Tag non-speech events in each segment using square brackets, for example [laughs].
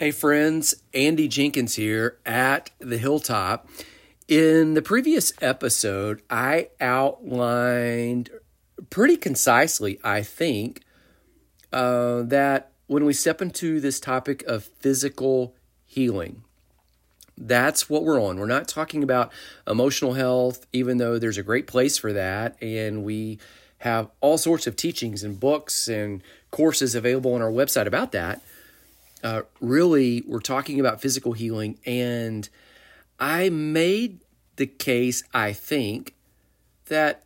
Hey, friends, Andy Jenkins here at the Hilltop. In the previous episode, I outlined pretty concisely, I think, uh, that when we step into this topic of physical healing, that's what we're on. We're not talking about emotional health, even though there's a great place for that. And we have all sorts of teachings and books and courses available on our website about that uh, really we're talking about physical healing. And I made the case, I think, that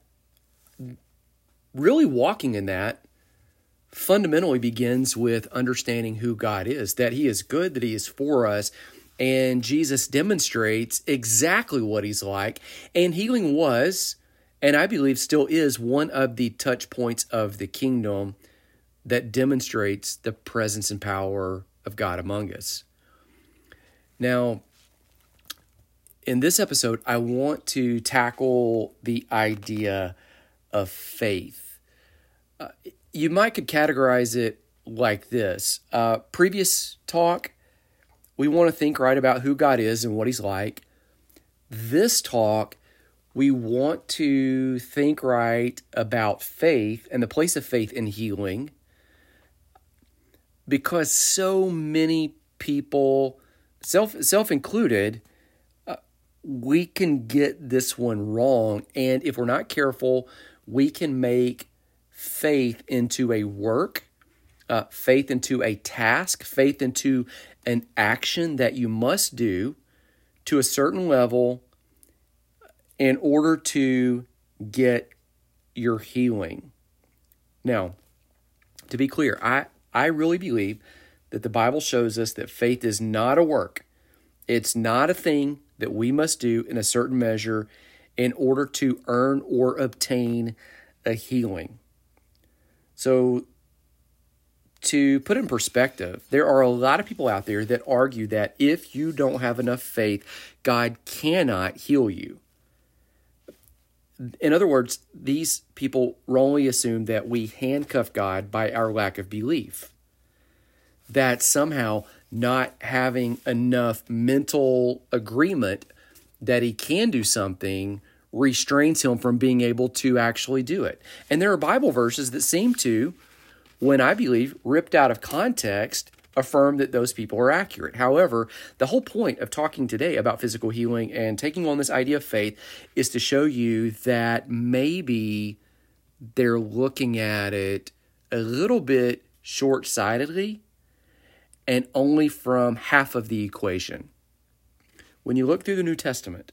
really walking in that fundamentally begins with understanding who God is, that He is good, that He is for us. And Jesus demonstrates exactly what He's like. And healing was, and I believe still is, one of the touch points of the kingdom that demonstrates the presence and power of God among us. Now, in this episode, I want to tackle the idea of faith. Uh, you might could categorize it like this. Uh, previous talk, we want to think right about who God is and what He's like. This talk, we want to think right about faith and the place of faith in healing because so many people, self self included, uh, we can get this one wrong, and if we're not careful, we can make faith into a work, uh, faith into a task, faith into an action that you must do to a certain level in order to get your healing. Now, to be clear, I, I really believe that the Bible shows us that faith is not a work. It's not a thing that we must do in a certain measure in order to earn or obtain a healing. So, to put in perspective, there are a lot of people out there that argue that if you don't have enough faith, God cannot heal you. In other words, these people wrongly assume that we handcuff God by our lack of belief. That somehow not having enough mental agreement that he can do something restrains him from being able to actually do it. And there are Bible verses that seem to, when I believe ripped out of context, affirm that those people are accurate. However, the whole point of talking today about physical healing and taking on this idea of faith is to show you that maybe they're looking at it a little bit short sightedly and only from half of the equation. When you look through the New Testament,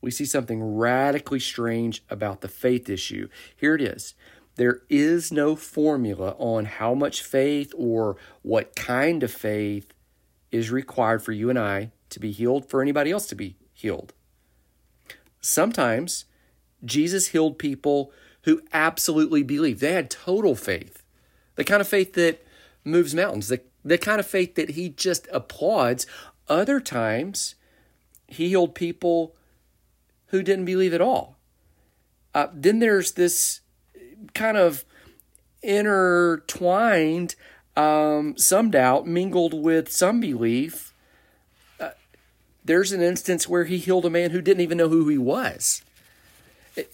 we see something radically strange about the faith issue. Here it is there is no formula on how much faith or what kind of faith is required for you and I to be healed, for anybody else to be healed. Sometimes Jesus healed people who absolutely believed. They had total faith, the kind of faith that moves mountains, the, the kind of faith that he just applauds. Other times, he healed people who didn't believe at all. Uh, then there's this kind of intertwined, um, some doubt mingled with some belief. Uh, there's an instance where he healed a man who didn't even know who he was.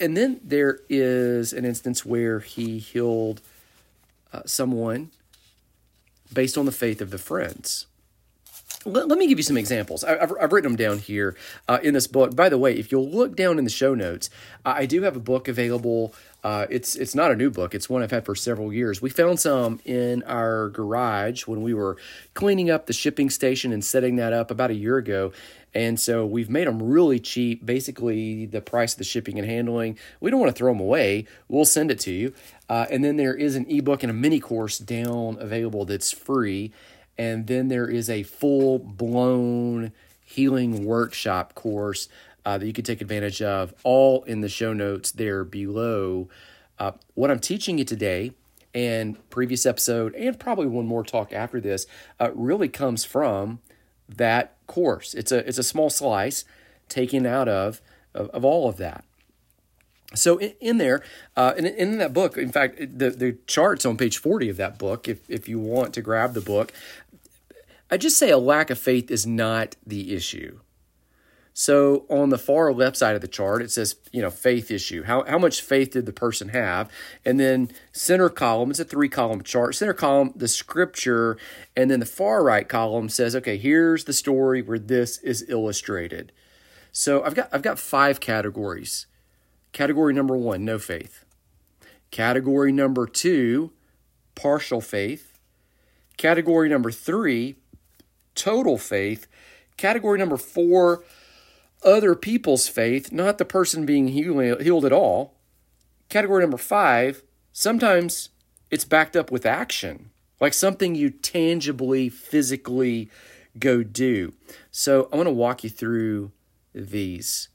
And then there is an instance where he healed uh, someone based on the faith of the friends let, let me give you some examples. I, have I've written them down here uh, in this book. By the way, if you'll look down in the show notes, I do have a book available. Uh, it's it's not a new book. It's one I've had for several years. We found some in our garage when we were cleaning up the shipping station and setting that up about a year ago. And so we've made them really cheap, basically the price of the shipping and handling. We don't want to throw them away. We'll send it to you. Uh, and then there is an ebook and a mini course down available that's free and then there is a full blown healing workshop course uh, that you can take advantage of, all in the show notes there below. Uh, what I'm teaching you today and previous episode, and probably one more talk after this, uh, really comes from that course. It's a it's a small slice taken out of of, of all of that. So in, in there, uh, in, in that book, in fact, the, the charts on page 40 of that book, if, if you want to grab the book, I just say a lack of faith is not the issue. So on the far left side of the chart, it says, you know, faith issue. How, how much faith did the person have? And then center column, it's a three column chart. Center column, the scripture. And then the far right column says, okay, here's the story where this is illustrated. So I've got, I've got five categories. Category number one, no faith. Category number two, partial faith. Category number three, total faith. Category number four, other people's faith, not the person being healed at all. Category number five, sometimes it's backed up with action, like something you tangibly, physically go do. So I want to walk you through these.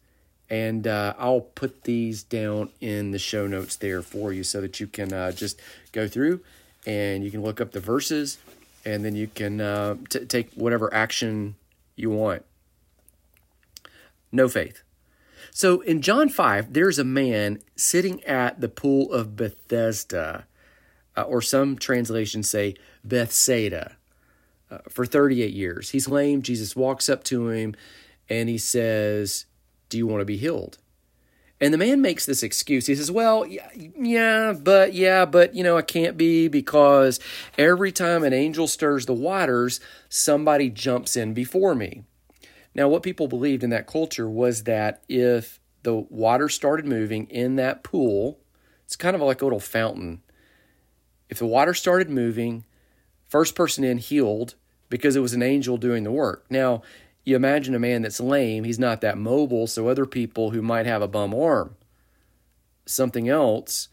And uh, I'll put these down in the show notes there for you so that you can uh, just go through and you can look up the verses and then you can uh, t- take whatever action you want no faith. So in John 5, there's a man sitting at the pool of Bethesda, uh, or some translations say Bethsaida, uh, for 38 years. He's lame. Jesus walks up to him and he says, Do you want to be healed? And the man makes this excuse. He says, Well, yeah, but, yeah, but, you know, I can't be because every time an angel stirs the waters, somebody jumps in before me. Now, what people believed in that culture was that if the water started moving in that pool, it's kind of like a little fountain. If the water started moving, first person in healed because it was an angel doing the work. Now, you imagine a man that's lame, he's not that mobile, so other people who might have a bum arm, something else,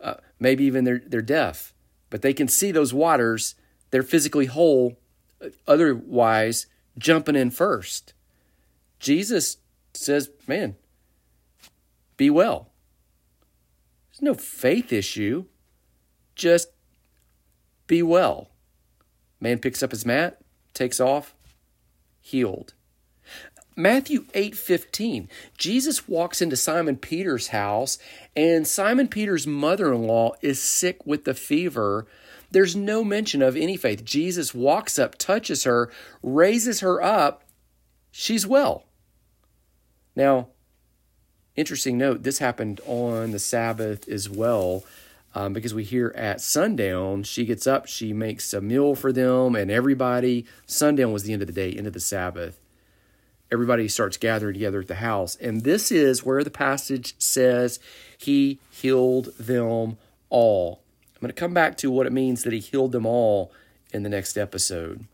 uh, maybe even they're, they're deaf, but they can see those waters, they're physically whole, otherwise, jumping in first. Jesus says, man, be well. There's no faith issue. Just be well. Man picks up his mat, takes off, healed. Matthew 8:15. Jesus walks into Simon Peter's house and Simon Peter's mother-in-law is sick with the fever. There's no mention of any faith. Jesus walks up, touches her, raises her up. She's well. Now, interesting note, this happened on the Sabbath as well. Um, because we hear at sundown, she gets up, she makes a meal for them, and everybody, sundown was the end of the day, end of the Sabbath. Everybody starts gathering together at the house. And this is where the passage says he healed them all. I'm going to come back to what it means that he healed them all in the next episode.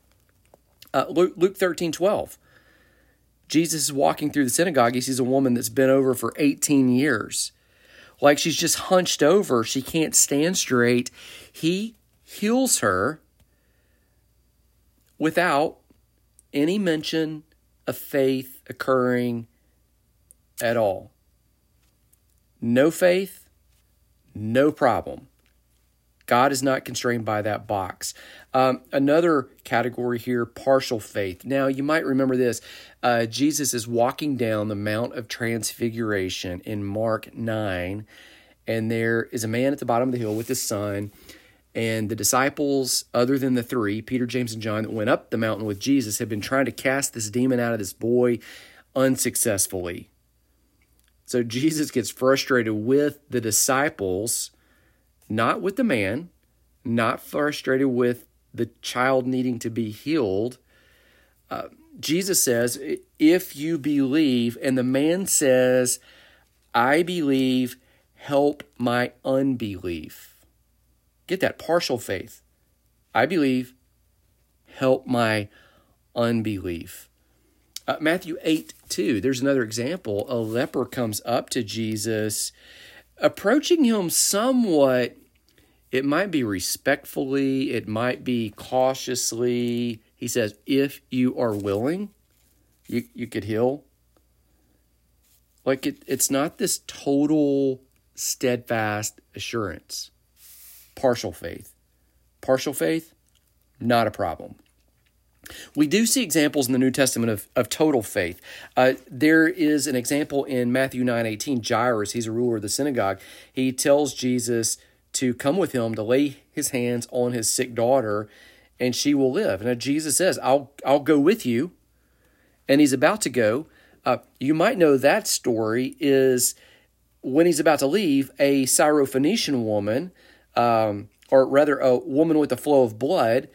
Uh, Luke, Luke 13 12. Jesus is walking through the synagogue. He sees a woman that's been over for 18 years. Like she's just hunched over. She can't stand straight. He heals her without any mention of faith occurring at all. No faith, no problem. God is not constrained by that box. Um, another category here, partial faith. Now, you might remember this. Uh, Jesus is walking down the Mount of Transfiguration in Mark 9, and there is a man at the bottom of the hill with his son. And the disciples, other than the three, Peter, James, and John, that went up the mountain with Jesus, have been trying to cast this demon out of this boy unsuccessfully. So Jesus gets frustrated with the disciples not with the man, not frustrated with the child needing to be healed. Uh, Jesus says, If you believe, and the man says, I believe, help my unbelief. Get that partial faith. I believe, help my unbelief. Uh, Matthew 8 2, there's another example. A leper comes up to Jesus approaching him somewhat, it might be respectfully, it might be cautiously. He says, if you are willing, you, you could heal. Like it, it's not this total steadfast assurance, partial faith. Partial faith, not a problem. We do see examples in the New Testament of, of total faith. Uh, there is an example in Matthew 9 18. Jairus, he's a ruler of the synagogue, he tells Jesus to come with him to lay his hands on his sick daughter, and she will live. And Jesus says, I'll, I'll go with you. And he's about to go. Uh, you might know that story is when he's about to leave, a Syrophoenician woman, um, or rather a woman with a flow of blood,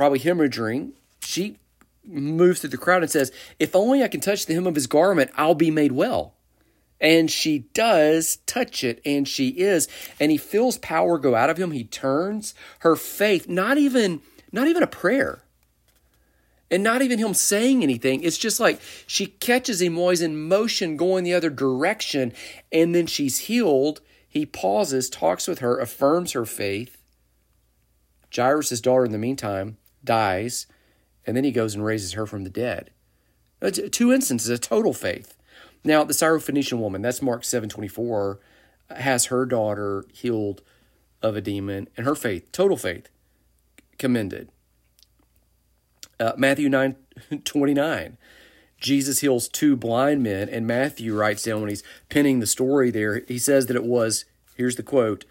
probably hemorrhaging, she moves through the crowd and says, If only I can touch the hem of his garment, I'll be made well. And she does touch it, and she is. And he feels power go out of him. He turns her faith, not even, not even a prayer. And not even him saying anything. It's just like she catches him while he's in motion going the other direction, and then she's healed. He pauses, talks with her, affirms her faith. Jairus' daughter, in the meantime, dies, and then he goes and raises her from the dead. Two instances of total faith. Now, the Syrophoenician woman, that's Mark 7.24, has her daughter healed of a demon, and her faith, total faith, commended. Uh, Matthew 9 [laughs] 29. Jesus heals two blind men, and Matthew writes down when he's penning the story there, he says that it was, here's the quote,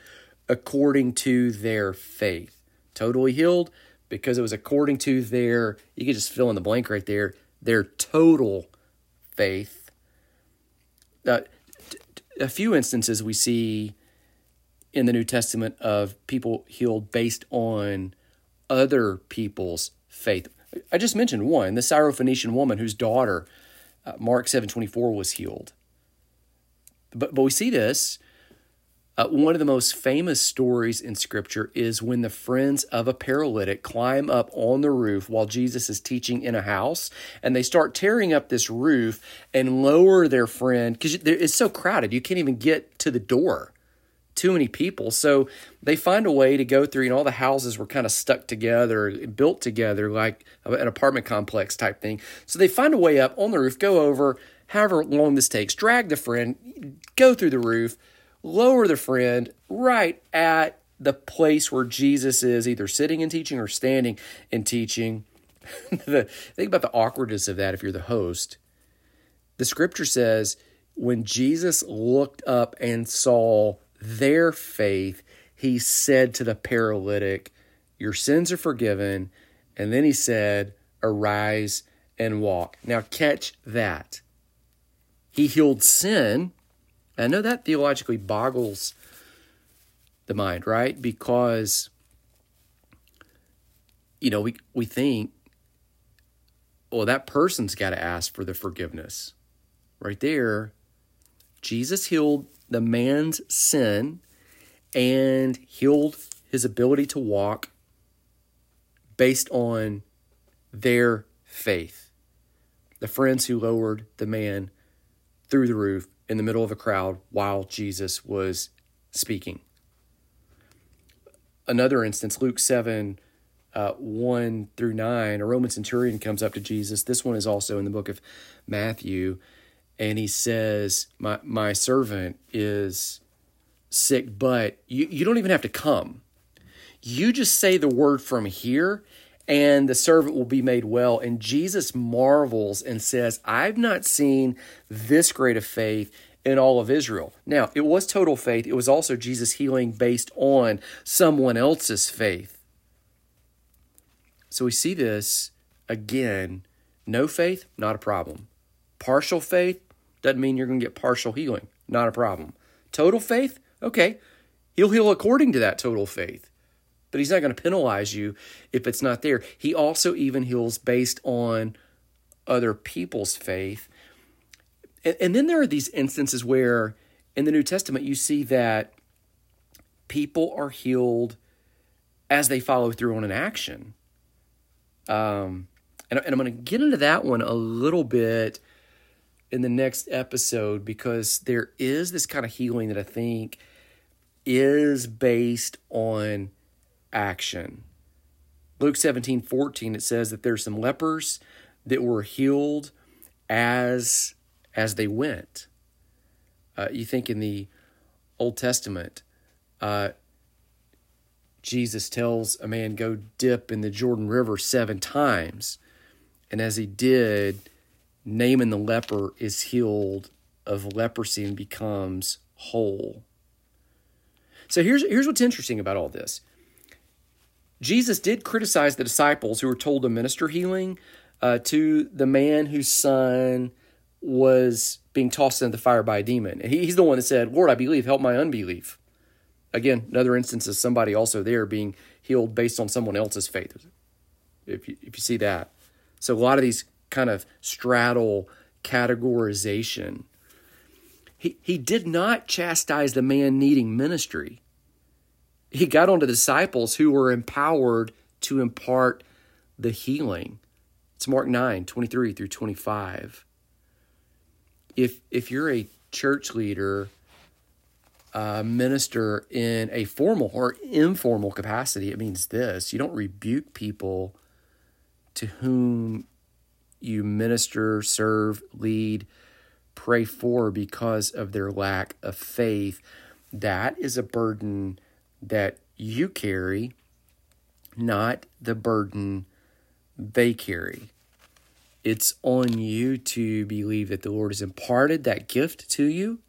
according to their faith. Totally healed because it was according to their, you could just fill in the blank right there, their total faith. Uh, a few instances we see in the New Testament of people healed based on other people's faith. I just mentioned one, the Syrophoenician woman whose daughter, uh, Mark 7.24, was healed. But, but we see this. Uh, one of the most famous stories in Scripture is when the friends of a paralytic climb up on the roof while Jesus is teaching in a house, and they start tearing up this roof and lower their friend because it's so crowded, you can't even get to the door too many people. So they find a way to go through, know, all the houses were kind of stuck together, built together like an apartment complex type thing. So they find a way up on the roof, go over, however long this takes, drag the friend, go through the roof, lower the friend right at the place where Jesus is either sitting and teaching or standing and teaching. [laughs] the, think about the awkwardness of that if you're the host. The scripture says, when Jesus looked up and saw their faith, he said to the paralytic, Your sins are forgiven. And then he said, Arise and walk. Now, catch that. He healed sin. I know that theologically boggles the mind, right? Because, you know, we, we think, well, that person's got to ask for the forgiveness. Right there, Jesus healed the man's sin and healed his ability to walk based on their faith. The friends who lowered the man through the roof in the middle of a crowd while Jesus was speaking. Another instance, Luke 7 uh, 1 through 9, a Roman centurion comes up to Jesus. This one is also in the book of Matthew and he says, "My my servant is sick, but you you don't even have to come. You just say the word from here." And the servant will be made well. And Jesus marvels and says, I've not seen this great of faith in all of Israel. Now, it was total faith. It was also Jesus healing based on someone else's faith. So we see this again. No faith, not a problem. Partial faith, doesn't mean you're going to get partial healing. Not a problem. Total faith? Okay. He'll heal according to that total faith. But he's not going to penalize you if it's not there. He also even heals based on other people's faith. And, and then there are these instances where in the New Testament you see that people are healed as they follow through on an action. Um, and, and I'm going to get into that one a little bit in the next episode because there is this kind of healing that I think is based on action. Luke 17 14, it says that there's some lepers that were healed as as they went. Uh, you think in the Old Testament, uh, Jesus tells a man, Go dip in the Jordan River seven times. And as he did, Naaman the leper is healed of leprosy and becomes whole. So here's here's what's interesting about all this. Jesus did criticize the disciples who were told to minister healing uh, to the man whose son was being tossed into the fire by a demon. And he, he's the one that said, Lord, I believe, help my unbelief. Again, another instance of somebody also there being healed based on someone else's faith. If you, if you see that. So a lot of these kind of straddle categorization. He, he did not chastise the man needing ministry. He got on the disciples who were empowered to impart the healing. It's Mark 9, 23 through 25 if if you're a church leader, minister in a formal or informal capacity, it means this: you don't rebuke people to whom you minister, serve, lead, pray for because of their lack of faith. That is a burden that you carry, not the burden they carry. It's on you to believe that the Lord has imparted that gift to you,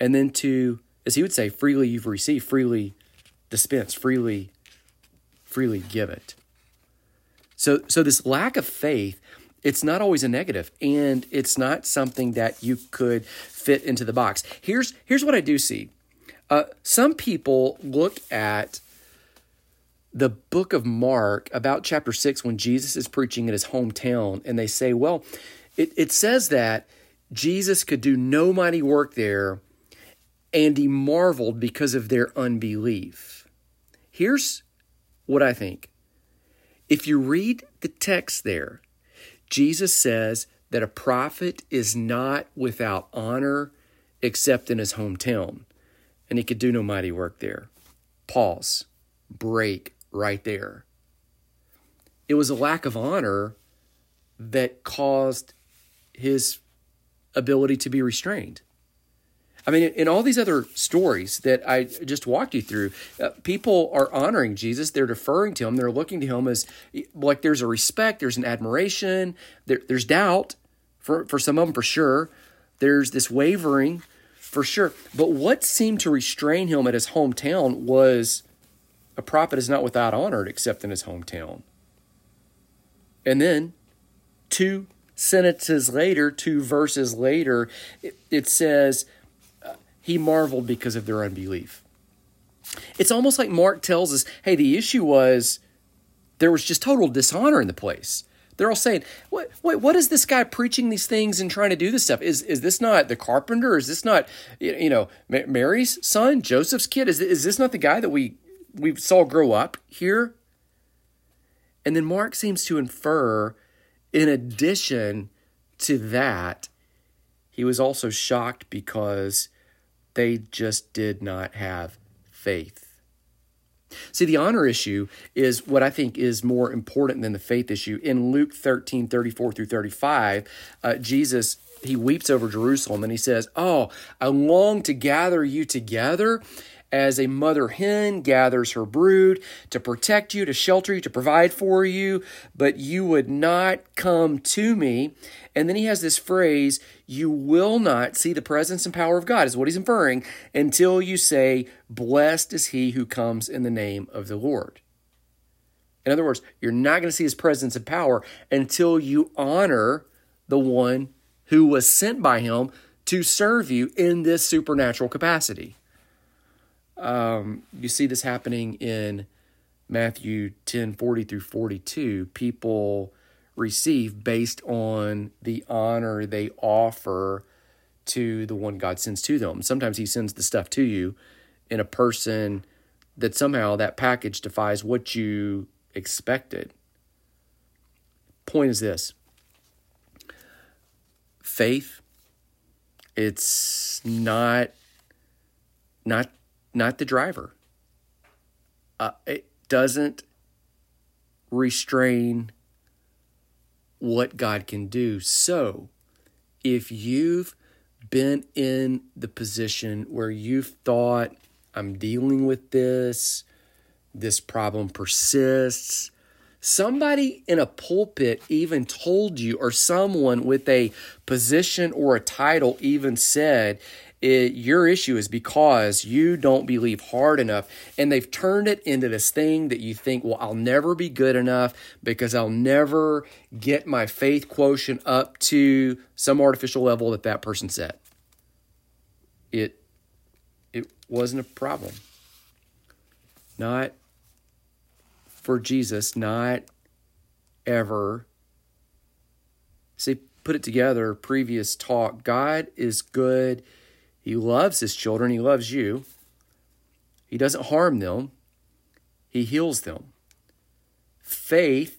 and then to, as he would say, freely you've received, freely dispense, freely, freely give it. So, so this lack of faith, it's not always a negative, and it's not something that you could fit into the box. Here's here's what I do see. Uh, some people look at the book of Mark about chapter 6 when Jesus is preaching in his hometown, and they say, well, it, it says that Jesus could do no mighty work there, and he marveled because of their unbelief. Here's what I think. If you read the text there, Jesus says that a prophet is not without honor except in his hometown, and he could do no mighty work there. Pause, break, right there. It was a lack of honor that caused his ability to be restrained. I mean, in all these other stories that I just walked you through, uh, people are honoring Jesus. They're deferring to him. They're looking to him as like there's a respect, there's an admiration, there, there's doubt for, for some of them for sure. There's this wavering for sure. But what seemed to restrain him at his hometown was a prophet is not without honor except in his hometown. And then, two sentences later, two verses later, it, it says, uh, He marveled because of their unbelief. It's almost like Mark tells us, hey, the issue was there was just total dishonor in the place. They're all saying, "What? Wait, what is this guy preaching these things and trying to do this stuff? Is is this not the carpenter? Is this not you know Mary's son, Joseph's kid? Is is this not the guy that we we saw grow up here. And then Mark seems to infer, in addition to that, he was also shocked because they just did not have faith. See, the honor issue is what I think is more important than the faith issue. In Luke 13, 34 through 35, uh, Jesus, he weeps over Jerusalem and he says, Oh, I long to gather you together as a mother hen gathers her brood to protect you, to shelter you, to provide for you, but you would not come to me. And then he has this phrase, you will not see the presence and power of God, is what he's inferring, until you say, Blessed is he who comes in the name of the Lord. In other words, you're not going to see his presence and power until you honor the one who was sent by him to serve you in this supernatural capacity. Um, you see this happening in Matthew 10 40 through 42. People receive based on the honor they offer to the one God sends to them. Sometimes He sends the stuff to you in a person that somehow that package defies what you expected. Point is this faith, it's not not not the driver. Uh, it doesn't restrain what God can do. So, if you've been in the position where you've thought, I'm dealing with this, this problem persists, somebody in a pulpit even told you, or someone with a position or a title even said, It, your issue is because you don't believe hard enough, and they've turned it into this thing that you think, well, I'll never be good enough because I'll never get my faith quotient up to some artificial level that that person set. It it wasn't a problem. Not for Jesus, not ever. See, put it together, previous talk. God is good. He loves his children. He loves you. He doesn't harm them, he heals them. Faith,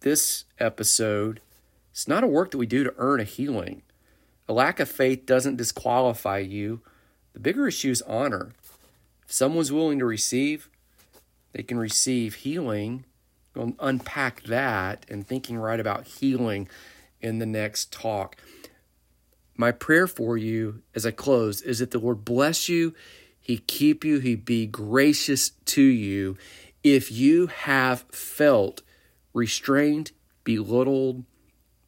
this episode, it's not a work that we do to earn a healing. A lack of faith doesn't disqualify you. The bigger issue is honor. If someone's willing to receive, they can receive healing. We'll unpack that and thinking right about healing in the next talk. My prayer for you as I close is that the Lord bless you, He keep you, He be gracious to you. If you have felt restrained, belittled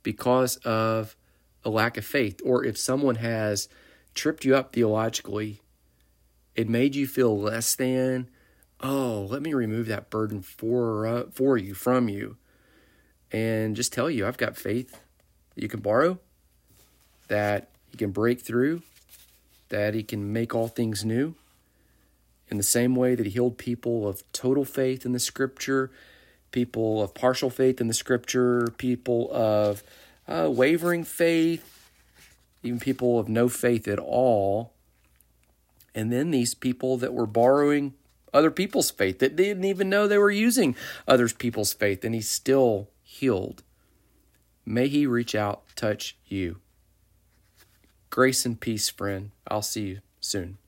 because of a lack of faith, or if someone has tripped you up theologically, it made you feel less than, oh, let me remove that burden for uh, for you from you and just tell you I've got faith that you can borrow, that he can break through, that he can make all things new. In the same way that he healed people of total faith in the scripture, people of partial faith in the scripture, people of uh, wavering faith, even people of no faith at all. And then these people that were borrowing other people's faith, that didn't even know they were using other people's faith, and he still healed. May He reach out, touch you. Grace and peace, friend. I'll see you soon.